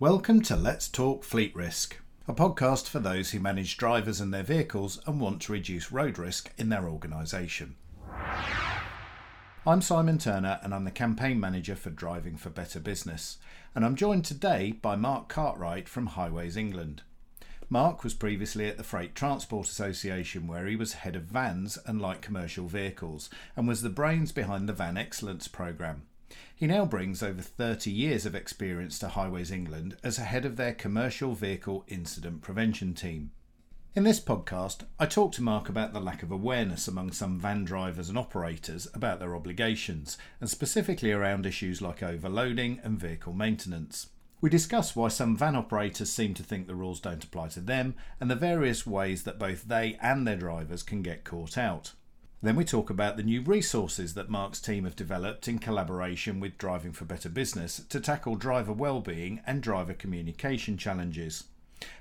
Welcome to Let's Talk Fleet Risk, a podcast for those who manage drivers and their vehicles and want to reduce road risk in their organisation. I'm Simon Turner and I'm the campaign manager for Driving for Better Business, and I'm joined today by Mark Cartwright from Highways England. Mark was previously at the Freight Transport Association, where he was head of vans and light commercial vehicles, and was the brains behind the Van Excellence programme. He now brings over 30 years of experience to Highways England as a head of their commercial vehicle incident prevention team. In this podcast, I talk to Mark about the lack of awareness among some van drivers and operators about their obligations, and specifically around issues like overloading and vehicle maintenance. We discuss why some van operators seem to think the rules don't apply to them and the various ways that both they and their drivers can get caught out. Then we talk about the new resources that Mark's team have developed in collaboration with Driving for Better Business to tackle driver well-being and driver communication challenges.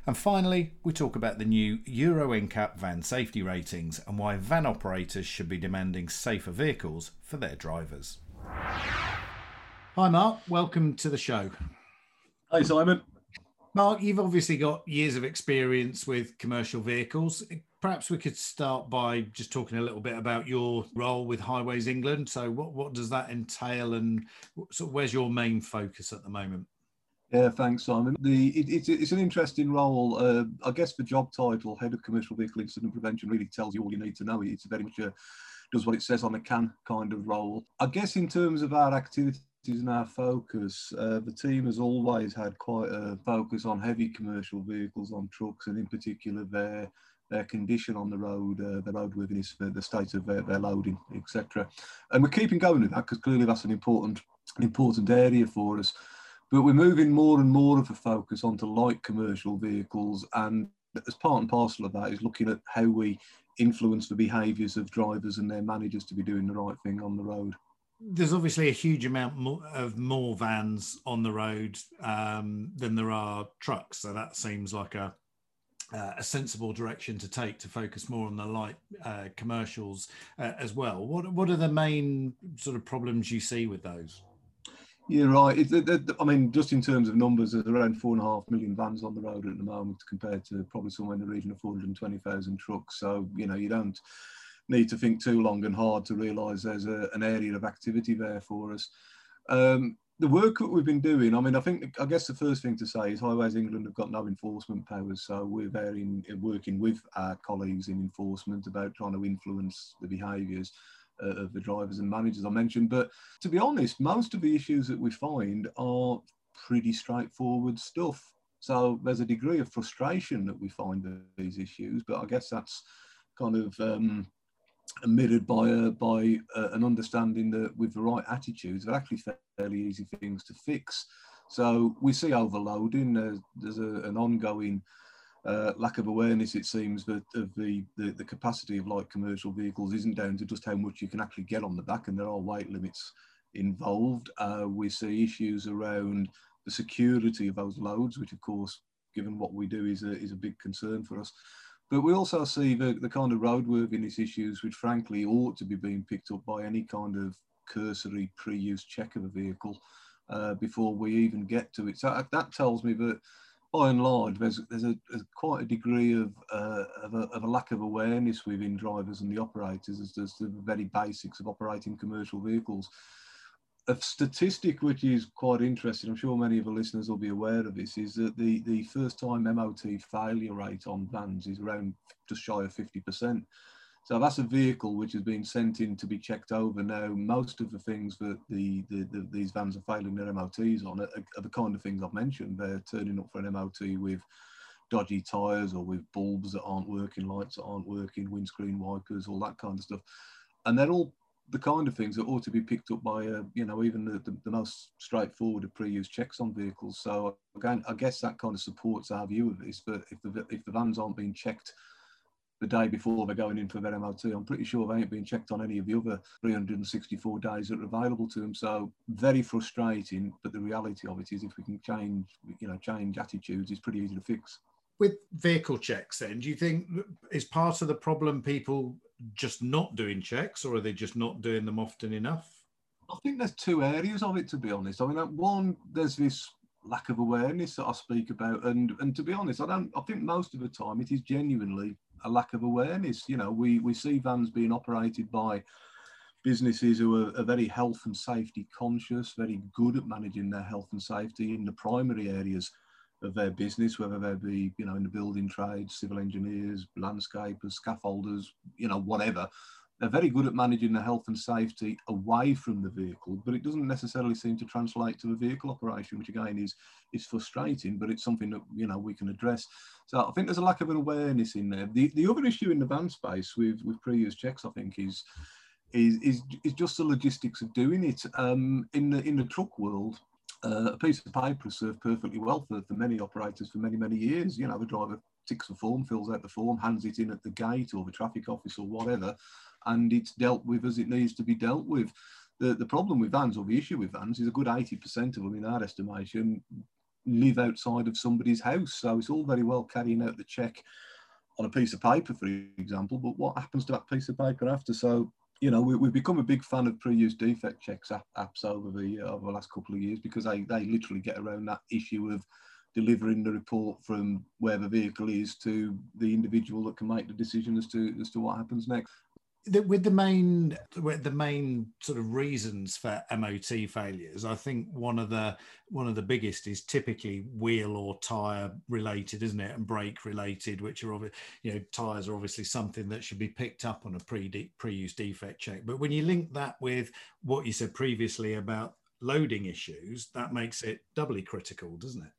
And finally, we talk about the new Euro NCAP van safety ratings and why van operators should be demanding safer vehicles for their drivers. Hi Mark, welcome to the show. Hi, Simon. Mark, you've obviously got years of experience with commercial vehicles. Perhaps we could start by just talking a little bit about your role with Highways England. So, what, what does that entail, and where's your main focus at the moment? Yeah, thanks, Simon. The it, it's it's an interesting role. Uh, I guess the job title, head of commercial vehicle incident prevention, really tells you all you need to know. It's very much a does what it says on the can kind of role. I guess in terms of our activities and our focus. Uh, the team has always had quite a focus on heavy commercial vehicles, on trucks, and in particular their their condition on the road, uh, the roadworthiness, the, the state of their, their loading, etc. And we're keeping going with that because clearly that's an important an important area for us. But we're moving more and more of a focus onto light commercial vehicles, and as part and parcel of that is looking at how we influence the behaviours of drivers and their managers to be doing the right thing on the road there's obviously a huge amount of more vans on the road um, than there are trucks. So that seems like a uh, a sensible direction to take to focus more on the light uh, commercials uh, as well. What what are the main sort of problems you see with those? You're right. It, it, I mean, just in terms of numbers, there's around four and a half million vans on the road at the moment, compared to probably somewhere in the region of 420,000 trucks. So you know, you don't need to think too long and hard to realise there's a, an area of activity there for us. Um, the work that we've been doing, I mean, I think, I guess the first thing to say is Highways England have got no enforcement powers. So we're there in, in working with our colleagues in enforcement about trying to influence the behaviours uh, of the drivers and managers I mentioned. But to be honest, most of the issues that we find are pretty straightforward stuff. So there's a degree of frustration that we find these issues, but I guess that's kind of um, mirrored by a, by a, an understanding that with the right attitudes, they're actually fairly easy things to fix. So we see overloading. There's, there's a, an ongoing uh, lack of awareness, it seems, that of the, the, the capacity of light commercial vehicles isn't down to just how much you can actually get on the back, and there are weight limits involved. Uh, we see issues around the security of those loads, which, of course, given what we do, is a, is a big concern for us. But we also see the, the kind of roadworthiness issues, which frankly ought to be being picked up by any kind of cursory pre-use check of a vehicle uh, before we even get to it. So uh, that tells me that by and large, there's, there's a, quite a degree of, uh, of, a, of, a, lack of awareness within drivers and the operators as to the very basics of operating commercial vehicles a statistic which is quite interesting, I'm sure many of the listeners will be aware of this, is that the, the first time MOT failure rate on vans is around just shy of 50%. So that's a vehicle which has been sent in to be checked over. Now, most of the things that the, the, the these vans are failing their MOTs on are, are, the kind of things I've mentioned. They're turning up for an MOT with dodgy tyres or with bulbs that aren't working, lights that aren't working, windscreen wipers, all that kind of stuff. And they're all the kind of things that ought to be picked up by, uh, you know, even the, the, the, most straightforward of pre-use checks on vehicles. So again, I guess that kind of supports our view of this. But if the if the vans aren't being checked the day before they're going in for their MOT, I'm pretty sure they ain't being checked on any of the other 364 days that are available to them. So very frustrating. But the reality of it is, if we can change, you know, change attitudes, it's pretty easy to fix with vehicle checks then do you think is part of the problem people just not doing checks or are they just not doing them often enough i think there's two areas of it to be honest i mean one there's this lack of awareness that I speak about. And and to be honest, I don't. I think most of the time it is genuinely a lack of awareness. You know, we we see vans being operated by businesses who are, are, very health and safety conscious, very good at managing their health and safety in the primary areas of their business, whether they be, you know, in the building trades, civil engineers, landscapers, scaffolders, you know, whatever. They're very good at managing the health and safety away from the vehicle, but it doesn't necessarily seem to translate to the vehicle operation, which again is is frustrating, but it's something that you know we can address. So I think there's a lack of an awareness in there. The the other issue in the van space with with pre-use checks, I think, is is, is, is just the logistics of doing it. Um, in the in the truck world, uh, a piece of paper has served perfectly well for, for many operators for many many years. You know, the driver ticks the form, fills out the form, hands it in at the gate or the traffic office or whatever, and it's dealt with as it needs to be dealt with. The, the problem with vans or the issue with vans is a good 80% of them in our estimation live outside of somebody's house. So it's all very well carrying out the check on a piece of paper, for example, but what happens to that piece of paper after? So you know, we, have become a big fan of pre-use defect checks app, apps over the uh, over the last couple of years because they, they literally get around that issue of delivering the report from where the vehicle is to the individual that can make the decision as to as to what happens next the, with the main the main sort of reasons for MOT failures, I think one of the one of the biggest is typically wheel or tire related, isn't it, and brake related, which are obviously you know tires are obviously something that should be picked up on a pre pre-use defect check. But when you link that with what you said previously about loading issues, that makes it doubly critical, doesn't it?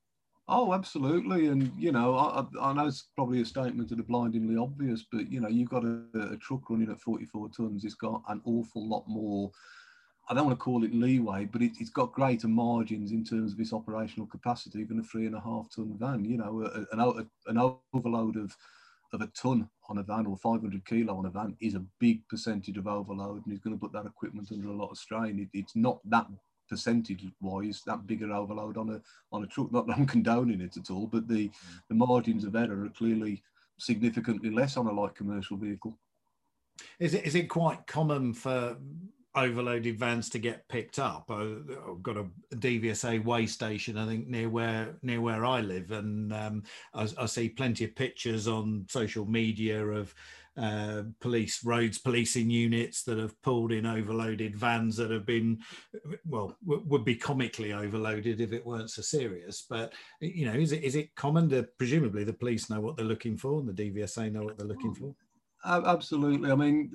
Oh, absolutely. And, you know, I, I know it's probably a statement of the blindingly obvious, but, you know, you've got a, a truck running at 44 tons. It's got an awful lot more, I don't want to call it leeway, but it, has got greater margins in terms of its operational capacity than a three and a half ton van. You know, an, an overload of, of a ton on a van or 500 kilo on a van is a big percentage of overload and he's going to put that equipment under a lot of strain. It, it's not that percentage wise that bigger overload on a on a truck. Not that I'm condoning it at all, but the mm. the margins of error are clearly significantly less on a light commercial vehicle. Is it is it quite common for overloaded vans to get picked up? I've got a DVSA weigh station, I think near where near where I live, and um, I, I see plenty of pictures on social media of uh, police roads policing units that have pulled in overloaded vans that have been well w- would be comically overloaded if it weren't so serious. But you know is it is it common to presumably the police know what they're looking for and the dvsa know what they're looking for? Absolutely. I mean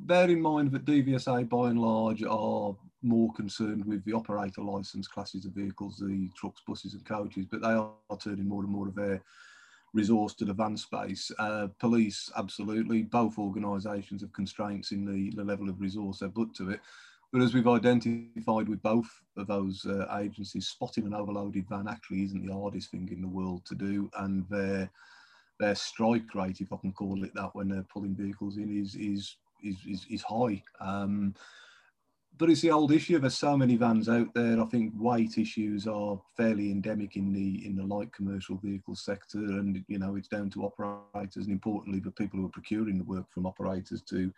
bear in mind that dvsa by and large are more concerned with the operator license classes of vehicles the trucks buses and coaches but they are turning more and more of their resource to the van space. Uh, police, absolutely. Both organisations have constraints in the, the level of resource they put to it. But as we've identified with both of those uh, agencies, spotting an overloaded van actually isn't the hardest thing in the world to do, and their their strike rate, if I can call it that, when they're pulling vehicles in, is is is is, is high. Um, but it's the old issue. of There's so many vans out there. I think weight issues are fairly endemic in the in the light commercial vehicle sector, and you know it's down to operators and importantly the people who are procuring the work from operators to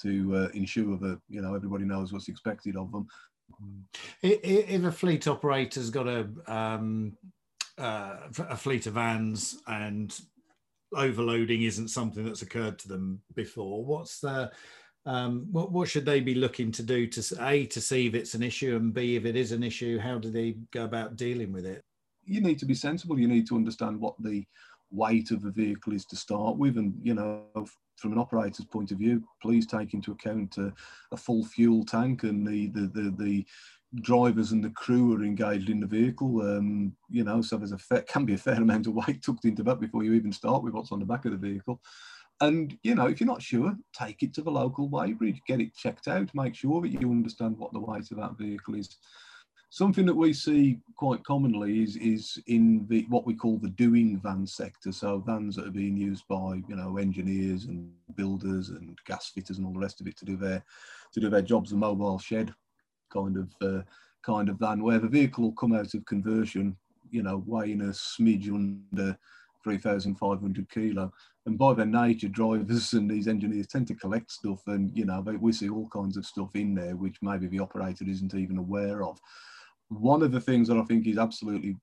to uh, ensure that you know everybody knows what's expected of them. If a fleet operator's got a um, uh, a fleet of vans and overloading isn't something that's occurred to them before, what's the um, what, what should they be looking to do to a to see if it's an issue and b if it is an issue how do they go about dealing with it? You need to be sensible. You need to understand what the weight of the vehicle is to start with and you know from an operator's point of view please take into account a, a full fuel tank and the, the the, the drivers and the crew are engaged in the vehicle. Um, you know so there's a fair, can be a fair amount of weight tucked into that before you even start with what's on the back of the vehicle and you know, if you're not sure, take it to the local weighbridge, get it checked out, make sure that you understand what the weight of that vehicle is. Something that we see quite commonly is is in the what we call the doing van sector. So vans that are being used by you know engineers and builders and gas fitters and all the rest of it to do their to do their jobs. The mobile shed kind of uh, kind of van where the vehicle will come out of conversion, you know, weighing a smidge under 3,500 kilo. And by their nature, drivers and these engineers tend to collect stuff, and you know we see all kinds of stuff in there which maybe the operator isn't even aware of. one of the things that I think is absolutely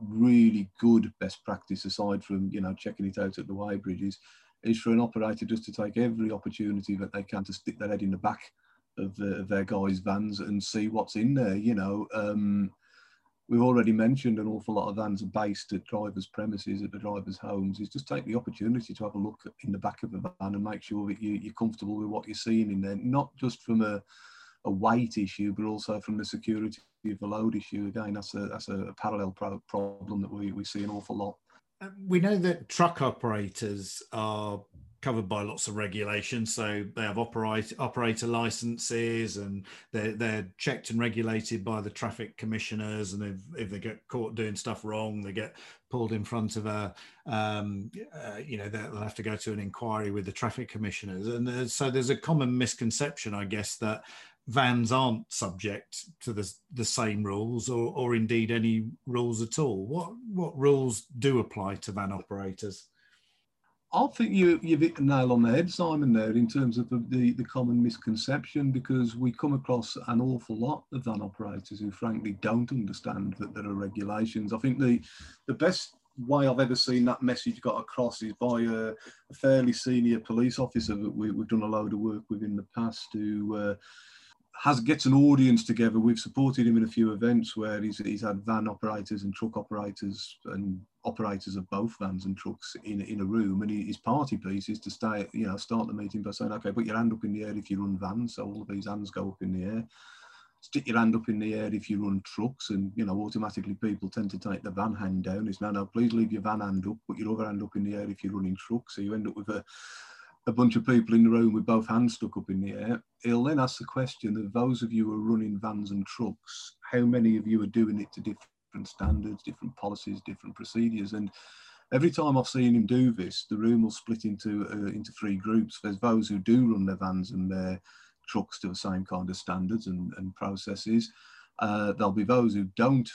really good best practice, aside from you know checking it out at the weighbridges, is for an operator just to take every opportunity that they can to stick their head in the back of, the, of their guys' vans and see what's in there. You know, um, we've already mentioned an awful lot of vans are based at drivers' premises, at the drivers' homes. Is just take the opportunity to have a look in the back of a van and make sure that you, you're comfortable with what you're seeing in there, not just from a a weight issue, but also from the security of the load issue. Again, that's a that's a parallel pro- problem that we, we see an awful lot. Um, we know that truck operators are covered by lots of regulations. So they have operate, operator licenses and they're, they're checked and regulated by the traffic commissioners. And if, if they get caught doing stuff wrong, they get pulled in front of a, um, uh, you know, they'll have to go to an inquiry with the traffic commissioners. And uh, so there's a common misconception, I guess, that vans aren't subject to the, the same rules or, or indeed any rules at all. What, what rules do apply to van operators? I think you, you've hit the nail on the head, Simon, there in terms of the, the, the, common misconception because we come across an awful lot of van operators who frankly don't understand that there are regulations. I think the, the best way I've ever seen that message got across is by a, a fairly senior police officer that we, have done a load of work with in the past who uh, has gets an audience together. We've supported him in a few events where he's, he's had van operators and truck operators and operators of both vans and trucks in, in a room. And his party piece is to stay, you know, start the meeting by saying, okay, put your hand up in the air if you run vans. So all of these hands go up in the air. Stick your hand up in the air if you run trucks, and you know automatically people tend to take the van hand down. It's no, no, please leave your van hand up, put your other hand up in the air if you're running trucks. So you end up with a a bunch of people in the room with both hands stuck up in the air. He'll then ask the question of those of you who are running vans and trucks, how many of you are doing it to different standards, different policies, different procedures? And every time I've seen him do this, the room will split into uh, into three groups. There's those who do run their vans and their trucks to the same kind of standards and, and processes. Uh, there'll be those who don't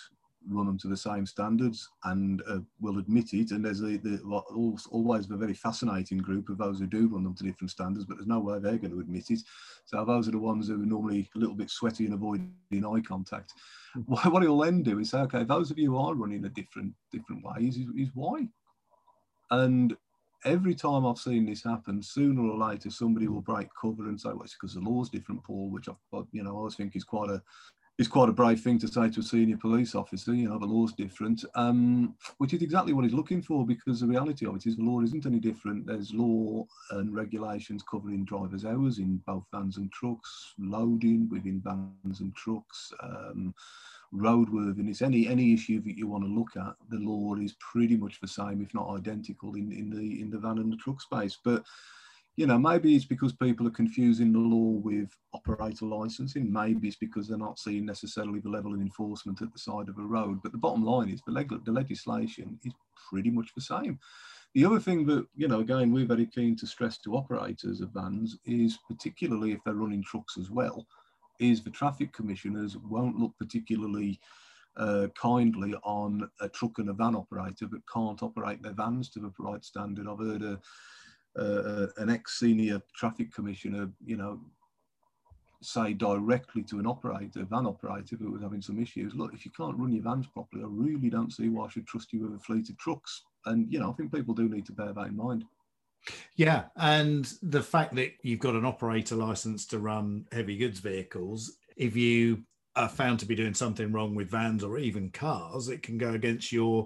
run them to the same standards and uh, will admit it. And there's a, the, always a very fascinating group of those who do run them to different standards, but there's no way they're going to admit it. So those are the ones who are normally a little bit sweaty and avoiding eye contact. Hmm. What he'll then do is say, okay, those of you who are running a different different ways is, is why. And every time I've seen this happen, sooner or later somebody will break cover and say, "Well, it's because the law's different, Paul," which I, you know, I always think is quite a it's quite a brave thing to say to a senior police officer, you know, the law's different, um, which is exactly what he's looking for because the reality of it is the law isn't any different. There's law and regulations covering drivers' hours in both vans and trucks, loading within vans and trucks, um, roadworthiness, any any issue that you want to look at, the law is pretty much the same, if not identical, in, in the in the van and the truck space. But you know, maybe it's because people are confusing the law with operator licensing. Maybe it's because they're not seeing necessarily the level of enforcement at the side of a road. But the bottom line is the, leg- the legislation is pretty much the same. The other thing that, you know, again, we're very keen to stress to operators of vans is particularly if they're running trucks as well, is the traffic commissioners won't look particularly uh, kindly on a truck and a van operator that can't operate their vans to the right standard. I've heard a uh, an ex-senior traffic commissioner, you know, say directly to an operator, van operator who was having some issues, look, if you can't run your vans properly, I really don't see why I should trust you with a fleet of trucks. And, you know, I think people do need to bear that in mind. Yeah, and the fact that you've got an operator license to run heavy goods vehicles, if you are found to be doing something wrong with vans or even cars, it can go against your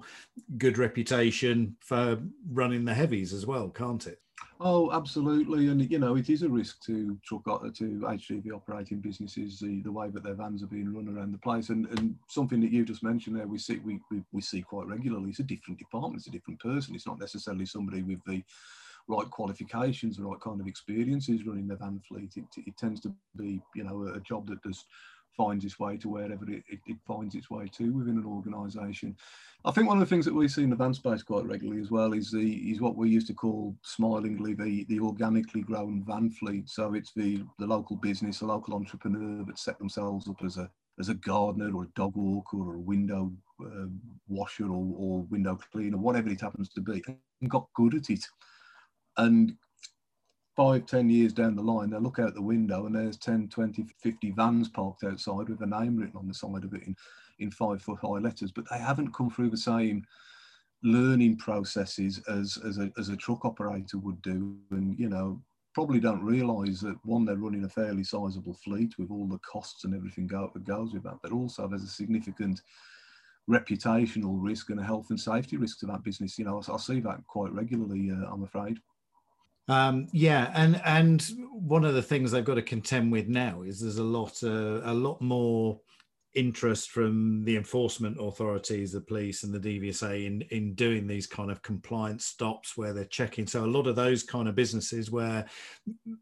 good reputation for running the heavies as well, can't it? Oh, absolutely, and you know it is a risk to truck to HGV operating businesses the, the way that their vans are being run around the place, and, and something that you just mentioned there we see we, we, we see quite regularly. It's a different department, it's a different person. It's not necessarily somebody with the right qualifications, the right kind of experiences running their van fleet. It, it tends to be you know a job that does finds its way to wherever it, it, it finds its way to within an organisation. I think one of the things that we see in the van space quite regularly as well is the is what we used to call smilingly the, the organically grown van fleet. So it's the the local business, the local entrepreneur that set themselves up as a as a gardener or a dog walker or a window uh, washer or, or window cleaner, whatever it happens to be, and got good at it. And five, ten years down the line, they look out the window and there's 10, 20, 50 vans parked outside with a name written on the side of it in, in five foot high letters, but they haven't come through the same learning processes as, as, a, as a truck operator would do. And, you know, probably don't realise that one, they're running a fairly sizable fleet with all the costs and everything go, that goes with that, but also there's a significant reputational risk and a health and safety risk to that business. You know, I, I see that quite regularly, uh, I'm afraid. Um, yeah, and and one of the things I've got to contend with now is there's a lot uh, a lot more interest from the enforcement authorities, the police and the DVSA in in doing these kind of compliance stops where they're checking. So a lot of those kind of businesses where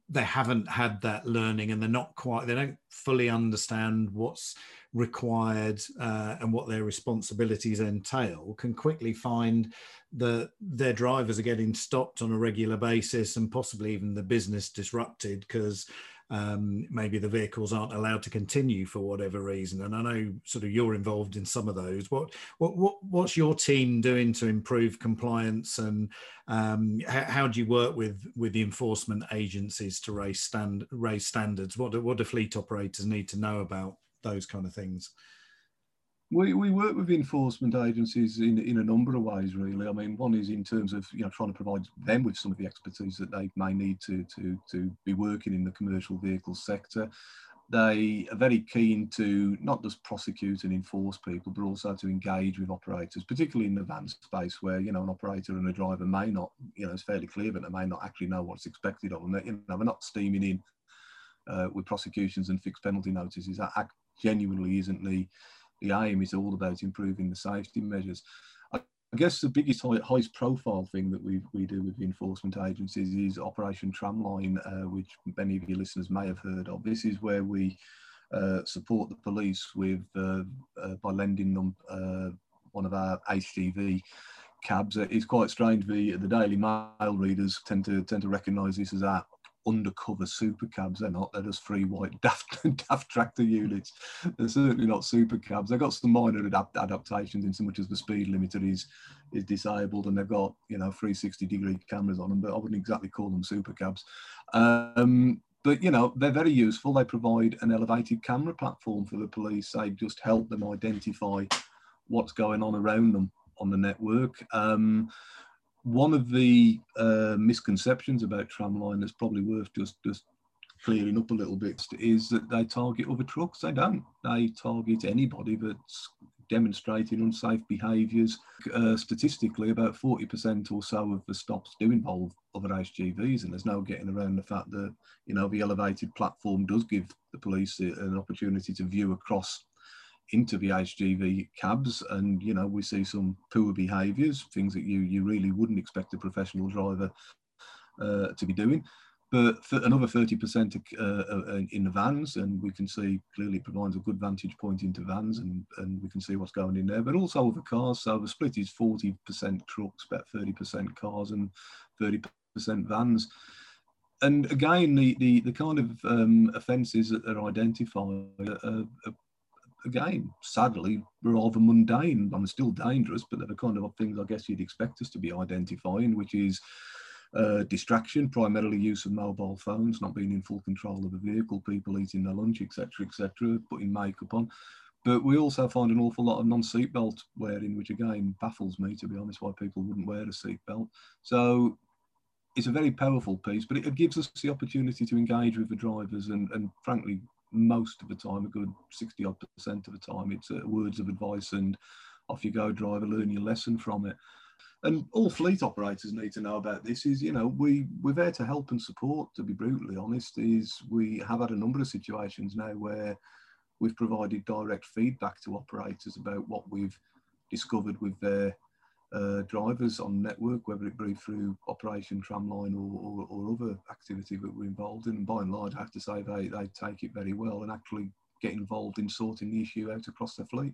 they haven't had that learning and they're not quite they don't fully understand what's required uh, and what their responsibilities entail can quickly find that their drivers are getting stopped on a regular basis and possibly even the business disrupted because um, maybe the vehicles aren't allowed to continue for whatever reason. And I know sort of you're involved in some of those. What what, what what's your team doing to improve compliance, and um, how, how, do you work with with the enforcement agencies to raise stand raise standards? What do, what do fleet operators need to know about those kind of things? We, we work with enforcement agencies in, in a number of ways, really. I mean, one is in terms of you know trying to provide them with some of the expertise that they may need to to to be working in the commercial vehicle sector. They are very keen to not just prosecute and enforce people, but also to engage with operators, particularly in the van space, where you know an operator and a driver may not, you know, it's fairly clear, but they may not actually know what's expected of them. They, you know, they're not steaming in uh, with prosecutions and fixed penalty notices. That genuinely isn't the the aim is all about improving the safety measures. I, guess the biggest highest profile thing that we we do with the enforcement agencies is Operation Tramline, uh, which many of your listeners may have heard of. This is where we uh, support the police with uh, uh by lending them uh, one of our HGV cabs. It's quite strange. The the Daily Mail readers tend to tend to recognise this as our undercover super cabs. They're not. They're just free white daft, daft tractor units. They're certainly not super cabs. They've got some minor adapt, adaptations in so much as the speed limiter is is disabled and they've got you know 360 degree cameras on them. But I wouldn't exactly call them super cabs. Um, but you know they're very useful. They provide an elevated camera platform for the police. They just help them identify what's going on around them on the network. Um, one of the uh, misconceptions about tramline that's probably worth just just clearing up a little bit is that they target other trucks. They don't. They target anybody that's demonstrating unsafe behaviours. Uh, statistically, about 40% or so of the stops do involve other HGVs, and there's no getting around the fact that you know the elevated platform does give the police an opportunity to view across into the HGV cabs, and you know we see some poor behaviours, things that you you really wouldn't expect a professional driver uh, to be doing. But for another 30% uh, uh, in the vans, and we can see clearly provides a good vantage point into vans, and, and we can see what's going in there. But also with the cars, so the split is 40% trucks, about 30% cars, and 30% vans and again, the, the, the kind of um, offences that are identified are, are, again, sadly, rather mundane. I'm still dangerous, but they're the kind of things I guess you'd expect us to be identifying, which is uh, distraction, primarily use of mobile phones, not being in full control of the vehicle, people eating their lunch, etc., etc., putting makeup on. But we also find an awful lot of non-seatbelt wearing, which again baffles me, to be honest, why people wouldn't wear a seatbelt. So it's a very powerful piece, but it gives us the opportunity to engage with the drivers and, and frankly, most of the time, a good 60 odd percent of the time, it's uh, words of advice and off you go, driver, learn your lesson from it. And all fleet operators need to know about this is, you know, we, we're there to help and support, to be brutally honest, is we have had a number of situations now where we've provided direct feedback to operators about what we've discovered with their uh, drivers on network, whether it be through Operation Tramline or, or, or, other activity that we're involved in. And by and large, I have to say they, they take it very well and actually get involved in sorting the issue out across the fleet.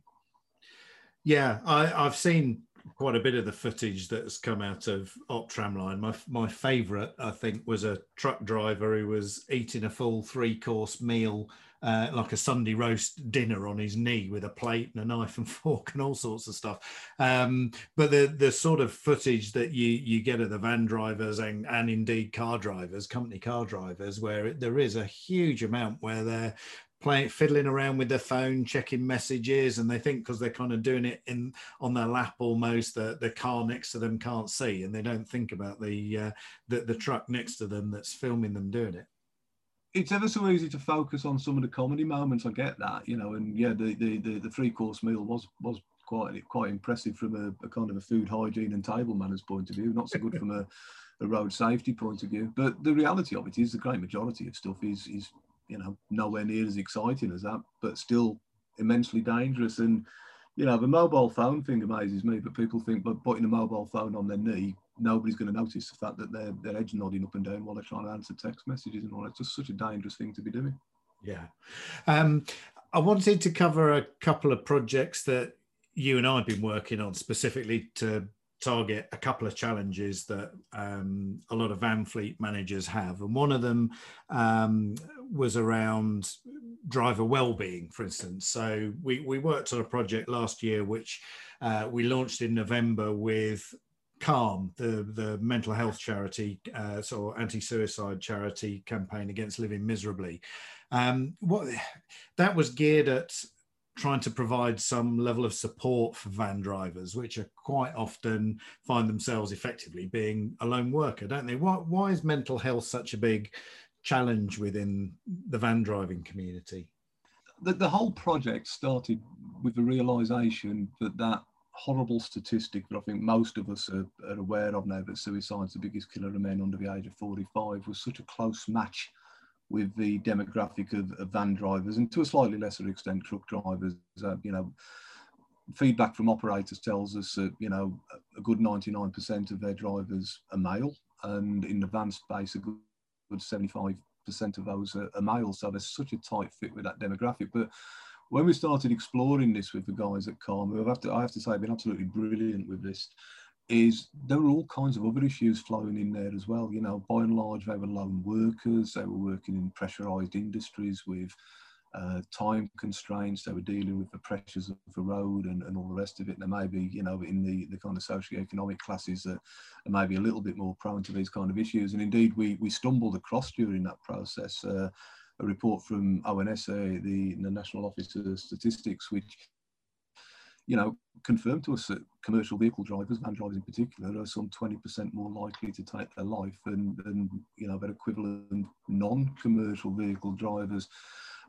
Yeah, I, I've seen quite a bit of the footage that's come out of Op Tramline. My my favourite, I think, was a truck driver who was eating a full three course meal, uh, like a Sunday roast dinner, on his knee with a plate and a knife and fork and all sorts of stuff. Um, but the the sort of footage that you you get of the van drivers and and indeed car drivers, company car drivers, where it, there is a huge amount where they're playing fiddling around with their phone checking messages and they think because they're kind of doing it in on their lap almost the, the car next to them can't see and they don't think about the, uh, the the truck next to them that's filming them doing it. It's ever so easy to focus on some of the comedy moments i get that you know and yeah the the the, the three course meal was was quite quite impressive from a, a, kind of a food hygiene and table manners point of view not so good from a, a road safety point of view but the reality of it is the great majority of stuff is is you know, nowhere near as exciting as that, but still immensely dangerous. And, you know, the mobile phone thing amazes me, but people think by putting a mobile phone on their knee, nobody's going to notice the fact that they're, their head's nodding up and down while they're trying to answer text messages and all. It's just such a dangerous thing to be doing. Yeah. Um, I wanted to cover a couple of projects that you and I have been working on specifically to target a couple of challenges that um, a lot of van fleet managers have. And one of them um, was around driver well-being, for instance. So we, we worked on a project last year, which uh, we launched in November with Calm, the, the mental health charity, uh, so anti-suicide charity campaign against living miserably. Um, what that was geared at trying to provide some level of support for van drivers, which are quite often find themselves effectively being a lone worker, don't they? Why, why is mental health such a big challenge within the van driving community? The, the whole project started with the realization that that horrible statistic that I think most of us are, are aware of now that suicide's the biggest killer of men under the age of 45 was such a close match with the demographic of, of, van drivers and to a slightly lesser extent truck drivers. Uh, you know, feedback from operators tells us that you know a good 99% of their drivers are male, and in the van space, a good, good 75% of those are, are male. So there's such a tight fit with that demographic. But when we started exploring this with the guys at Calm, I have to, I have to say, I've been absolutely brilliant with this is there were all kinds of other issues flowing in there as well. You know, by and large, they were lone workers. They were working in pressurized industries with uh, time constraints. They were dealing with the pressures of the road and, and all the rest of it. And they may be, you know, in the, the kind of socioeconomic classes that are maybe a little bit more prone to these kind of issues. And indeed, we, we stumbled across during that process uh, a report from ONSA, the, the National Office of Statistics, which you know, confirmed to us that commercial vehicle drivers, van drivers in particular, are some 20% more likely to take their life than, than you know, their equivalent non-commercial vehicle drivers.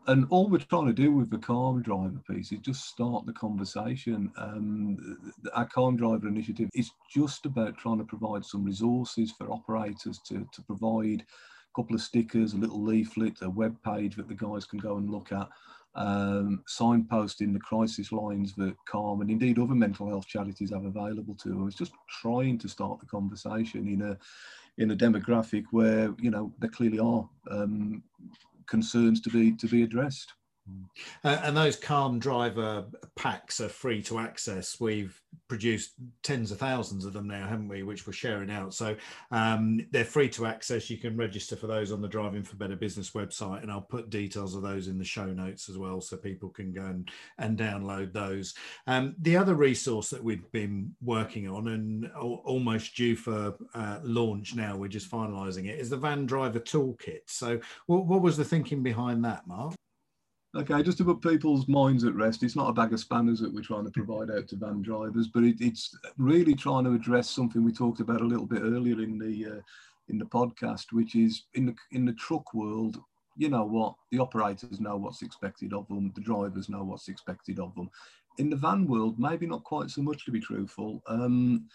And all we're trying to do with the Calm Driver piece is just start the conversation. Um, our Calm Driver initiative is just about trying to provide some resources for operators to, to provide a couple of stickers, a little leaflet, a web page that the guys can go and look at um, signposting the crisis lines that Calm and indeed other mental health charities have available to. It's just trying to start the conversation in a in a demographic where you know there clearly are um, concerns to be to be addressed. Uh, and those Calm Driver packs are free to access. We've produced tens of thousands of them now, haven't we? Which we're sharing out. So um, they're free to access. You can register for those on the Driving for Better Business website, and I'll put details of those in the show notes as well, so people can go and, and download those. Um, the other resource that we've been working on and almost due for uh, launch now, we're just finalising it, is the Van Driver Toolkit. So what, what was the thinking behind that, Mark? Okay, just to put people's minds at rest, it's not a bag of spanners that we're trying to provide out to van drivers, but it, it's really trying to address something we talked about a little bit earlier in the uh, in the podcast, which is in the in the truck world. You know what? The operators know what's expected of them. The drivers know what's expected of them. In the van world, maybe not quite so much, to be truthful. Um,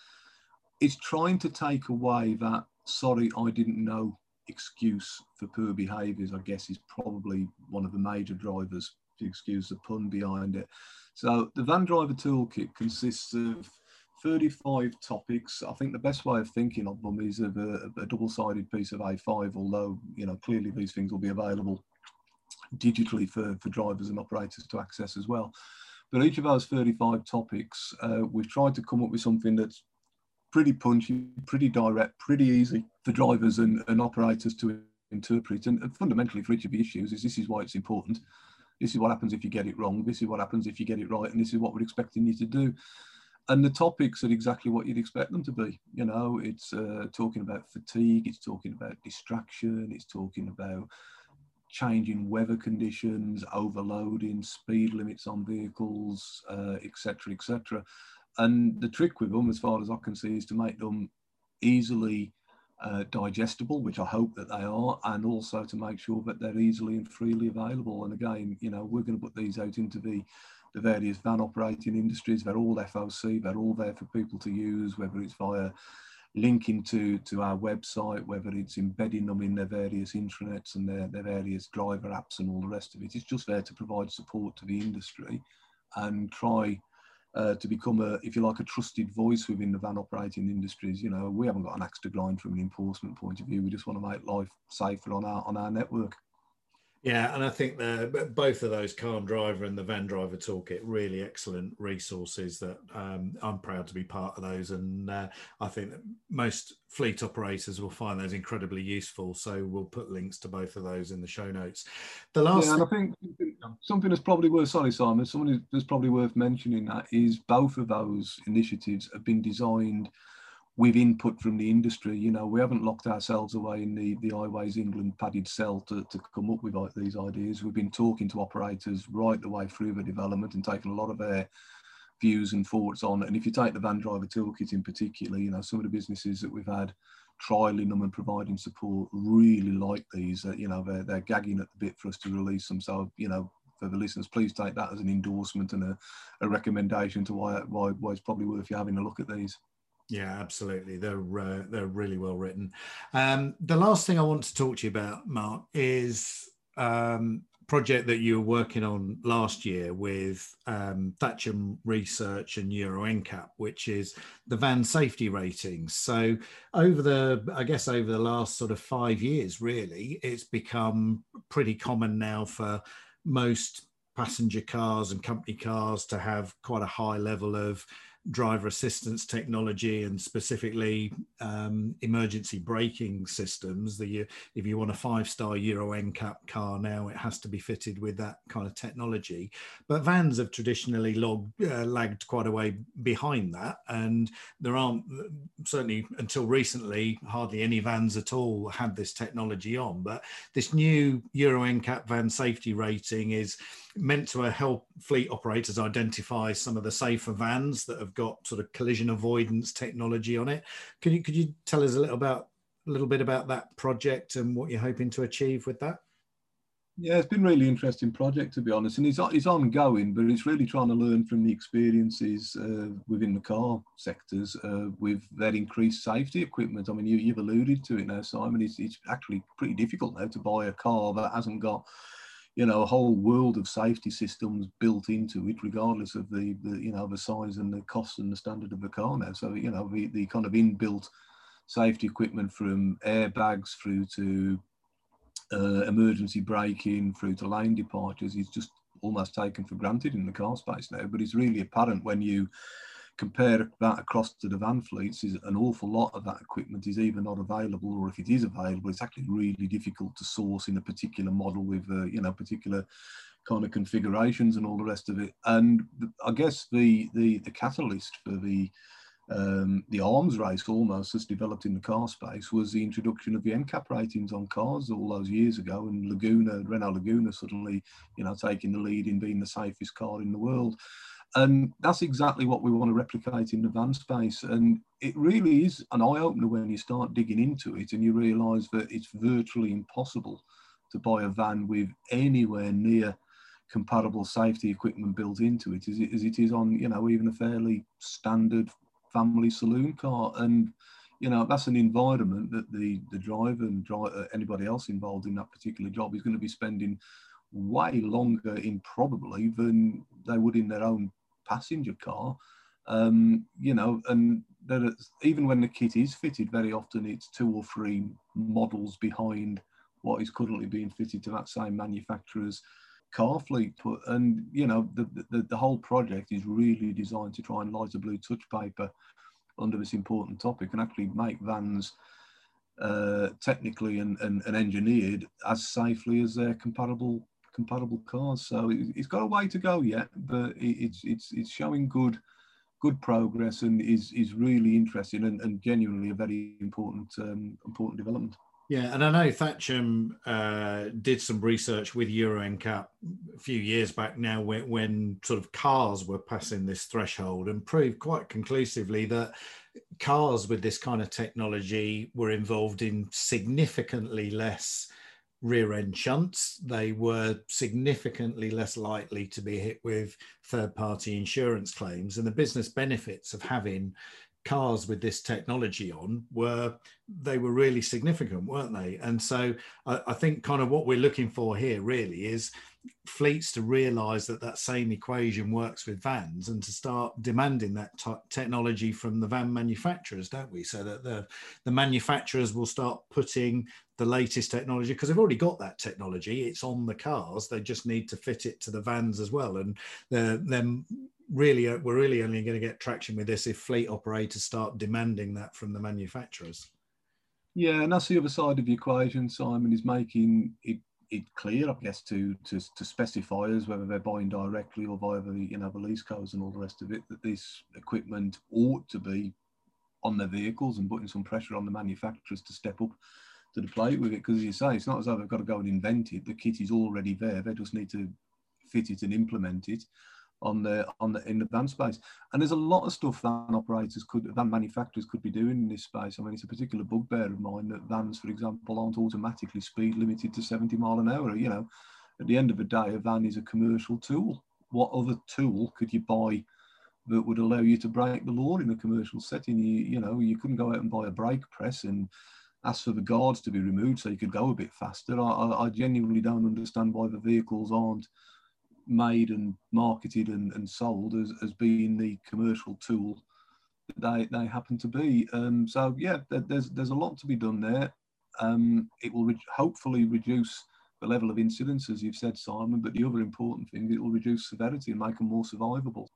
it's trying to take away that. Sorry, I didn't know excuse for poor behaviours, I guess, is probably one of the major drivers, to excuse the pun behind it. So the Van Driver Toolkit consists of 35 topics. I think the best way of thinking of them is of a, a double-sided piece of A5, although, you know, clearly these things will be available digitally for, for drivers and operators to access as well. But each of those 35 topics, uh, we've tried to come up with something that's pretty punchy, pretty direct, pretty easy for drivers and, and operators to interpret. And, and fundamentally, for each of the issues, is this is why it's important. This is what happens if you get it wrong. This is what happens if you get it right. And this is what we're expecting you to do. And the topics are exactly what you'd expect them to be. You know, it's uh, talking about fatigue, it's talking about distraction, it's talking about changing weather conditions, overloading, speed limits on vehicles, etc., uh, etc. Et and the trick with them, as far as I can see, is to make them easily uh, digestible, which I hope that they are, and also to make sure that they're easily and freely available. And again, you know, we're going to put these out into the the various van operating industries. They're all FOC. They're all there for people to use, whether it's via linking to to our website, whether it's embedding them in their various intranets and their, their various driver apps and all the rest of it. It's just there to provide support to the industry and try uh, to become a, if you like, a trusted voice within the van operating industries. You know, we haven't got an axe to grind from an enforcement point of view. We just want to make life safer on our on our network. Yeah, and I think the both of those Calm Driver and the van driver toolkit really excellent resources that um, I'm proud to be part of those, and uh, I think that most fleet operators will find those incredibly useful. So we'll put links to both of those in the show notes. The last, yeah, and I think something that's probably worth sorry Simon, something that's probably worth mentioning that is both of those initiatives have been designed with input from the industry. You know, we haven't locked ourselves away in the, the Highways England padded cell to, to come up with these ideas. We've been talking to operators right the way through the development and taking a lot of their views and thoughts on. And if you take the van driver toolkit in particular, you know, some of the businesses that we've had trialing them and providing support really like these. Uh, you know, they're, they're gagging at the bit for us to release them. So, you know, for the listeners, please take that as an endorsement and a, a recommendation to why, why, why it's probably worth you having a look at these. Yeah, absolutely. They're uh, they're really well written. Um, the last thing I want to talk to you about, Mark, is um, project that you were working on last year with um, Thatcham Research and Euro NCAP, which is the van safety ratings. So over the, I guess over the last sort of five years, really, it's become pretty common now for most passenger cars and company cars to have quite a high level of driver assistance technology and specifically um, emergency braking systems. The if you want a five star Euro NCAP car now, it has to be fitted with that kind of technology. But vans have traditionally uh, lagged quite a way behind that, and there aren't certainly until recently hardly any vans at all had this technology on. But this new Euro NCAP van safety rating is meant to help fleet operators identify some of the safer vans that have got sort of collision avoidance technology on it. Could you could you tell us a little about a little bit about that project and what you're hoping to achieve with that? Yeah, it's been really interesting project to be honest, and it's it's ongoing, but it's really trying to learn from the experiences uh, within the car sectors uh, with that increased safety equipment. I mean, you, you've alluded to it now, Simon. It's, it's actually pretty difficult now to buy a car that hasn't got you know a whole world of safety systems built into it regardless of the, the you know the size and the cost and the standard of the car now. So you know the, the kind of inbuilt safety equipment from airbags through to uh, emergency braking through to lane departures is just almost taken for granted in the car space now but it's really apparent when you compare that across to the van fleets is an awful lot of that equipment is either not available or if it is available it's actually really difficult to source in a particular model with uh, you know particular kind of configurations and all the rest of it and i guess the the the catalyst for the um, the arms race almost that's developed in the car space was the introduction of the NCAP ratings on cars all those years ago, and Laguna, Renault Laguna, suddenly, you know, taking the lead in being the safest car in the world. And that's exactly what we want to replicate in the van space. And it really is an eye opener when you start digging into it and you realize that it's virtually impossible to buy a van with anywhere near compatible safety equipment built into it as, it as it is on, you know, even a fairly standard family saloon car. And, you know, that's an environment that the, the driver and driver, uh, anybody else involved in that particular job is going to be spending way longer in probably than they would in their own passenger car. Um, you know, and that even when the kit is fitted, very often it's two or three models behind what is currently being fitted to that same manufacturer's car fleet. And you know, the, the, the whole project is really designed to try and light a blue touch paper under this important topic and actually make vans uh, technically and, and, and, engineered as safely as their comparable compatible cars. So it, has got a way to go yet, but it's it's it's showing good good progress and is is really interesting and, and genuinely a very important um, important development. Yeah, and I know Thatcham uh, did some research with Euro NCAP a few years back now when, when sort of cars were passing this threshold and proved quite conclusively that cars with this kind of technology were involved in significantly less rear end shunts. They were significantly less likely to be hit with third party insurance claims. And the business benefits of having cars with this technology on were they were really significant weren't they? And so I, I, think kind of what we're looking for here really is fleets to realize that that same equation works with vans and to start demanding that t- technology from the van manufacturers don't we? So that the the manufacturers will start putting the latest technology because they've already got that technology it's on the cars they just need to fit it to the vans as well. And then really uh, we're really only going to get traction with this if fleet operators start demanding that from the manufacturers. Yeah, and that's the other side of the equation. Simon is making it, it clear, I guess, to, to to specifiers whether they're buying directly or via the you know the lease codes and all the rest of it that this equipment ought to be on their vehicles and putting some pressure on the manufacturers to step up to the plate with it. Because as you say, it's not as though they've got to go and invent it. The kit is already there. They just need to fit it and implement it on the on the in the van space. And there's a lot of stuff van operators could van manufacturers could be doing in this space. I mean, it's a particular bugbear of mine that vans, for example, aren't automatically speed limited to 70 mile an hour. You know, at the end of the day, a van is a commercial tool. What other tool could you buy that would allow you to break the law in a commercial setting? You you know, you couldn't go out and buy a brake press and ask for the guards to be removed so you could go a bit faster. I, I genuinely don't understand why the vehicles aren't made and marketed and, and sold as, as being the commercial tool that they, they happen to be. Um, so yeah, there's there's a lot to be done there. Um, it will re- hopefully reduce the level of incidents, as you've said, Simon. But the other important thing, it will reduce severity and make them more survivable.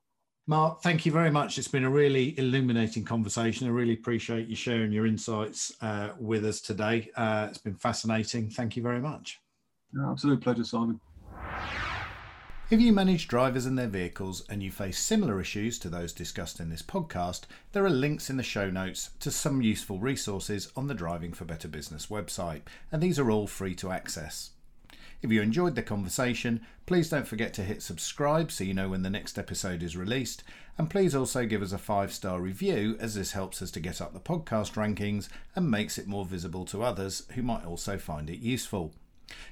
Mark, thank you very much. It's been a really illuminating conversation. I really appreciate you sharing your insights uh, with us today. Uh, it's been fascinating. Thank you very much. absolute pleasure, Simon. If you manage drivers and their vehicles and you face similar issues to those discussed in this podcast, there are links in the show notes to some useful resources on the Driving for Better Business website, and these are all free to access. If you enjoyed the conversation, please don't forget to hit subscribe so you know when the next episode is released, and please also give us a five star review as this helps us to get up the podcast rankings and makes it more visible to others who might also find it useful.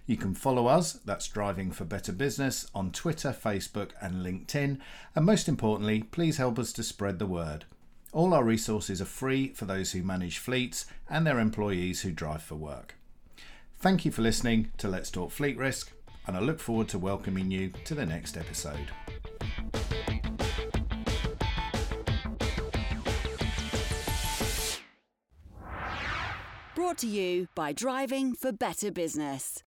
You can follow us, that's Driving for Better Business, on Twitter, Facebook, and LinkedIn. And most importantly, please help us to spread the word. All our resources are free for those who manage fleets and their employees who drive for work. Thank you for listening to Let's Talk Fleet Risk, and I look forward to welcoming you to the next episode. Brought to you by Driving for Better Business.